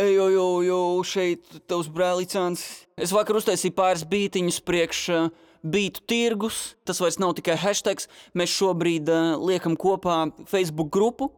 Ejo, jo, jo, šeit tavs brālīcāns. Es vakar uztaisīju pāris bītiņus priekš uh, bītu tirgus. Tas vairs nav tikai hashtags. Mēs šobrīd uh, liekam kopā Facebook grupu,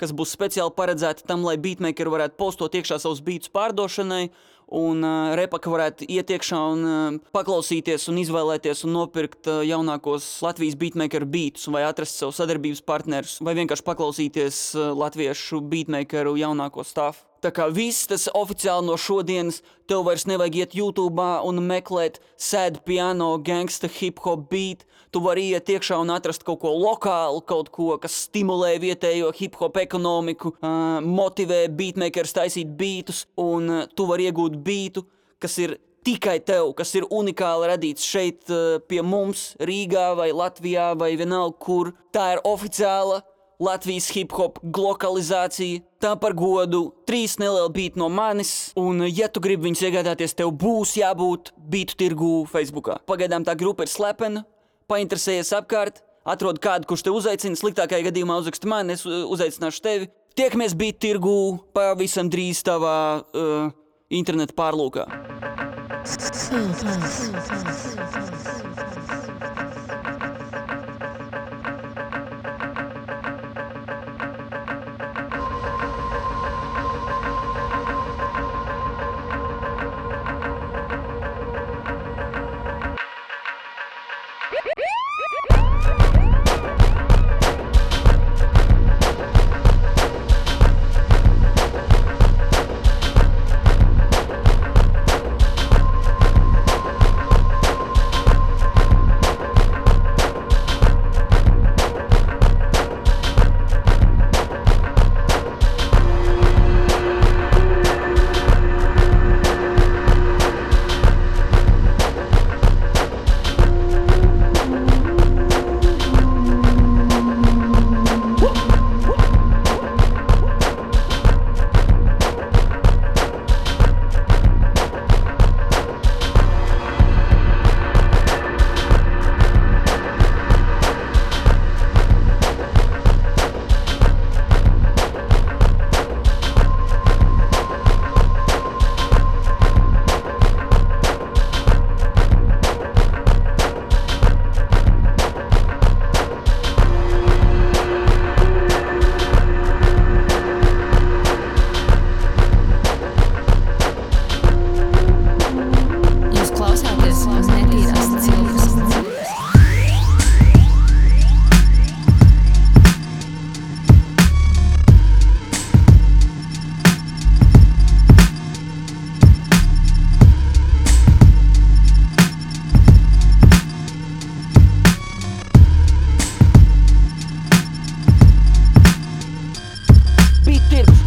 kas būs speciāli paredzēta tam, lai beatmakeri varētu postot iekšā savus bītus pārdošanai. Un uh, repaka varētu iet iekšā un uh, paklausīties, un izvēlēties un nopirkt uh, jaunākos Latvijas beatmakeru beatus, vai atrast sev sadarbības partnerus, vai vienkārši paklausīties uh, latviešu beatmakeru jaunāko stāstu. Tā kā viss tas oficiāli no šodienas, tev vairs nevajag iet YouTube un meklēt sad piano, gangsta, hip hop beat. Tu vari iet iekšā un atrast kaut ko lokālu, kaut ko, kas stimulē vietējo hip hop ekonomiku, uh, motivē beatmakers taisīt beatus, un uh, tu vari iegūt beatu, kas ir tikai tev, kas ir unikāli radīts šeit pie mums, Rīgā vai Latvijā vai vienalga kur. Tā ir oficiāla Latvijas hip hop globalizācija. Tā par godu trīs nelieli beigti no manis, un, ja tu gribi viņus iegādāties, tev būs jābūt beigu tirgū Facebook. Pagaidām tā grupa ir slepena, painteresējies apkārt, atrod kādu, kurš te uzaicina. Sliktākajā gadījumā uzrakst mani, es uzaicināšu tevi. Tiekamies beigu tirgū pavisam drīz tavā uh, interneta pārlūkā. Jūs Woo! Beat tirgus,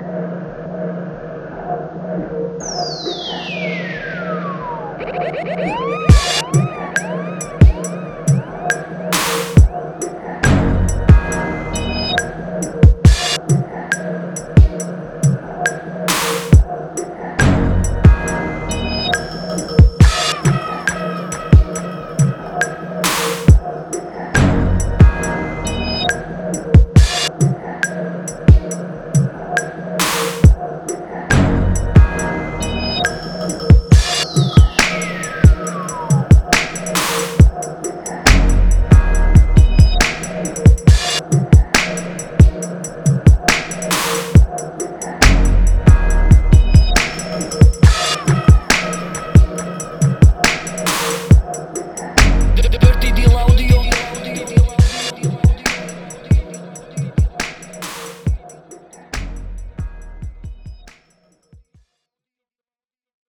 Thank you.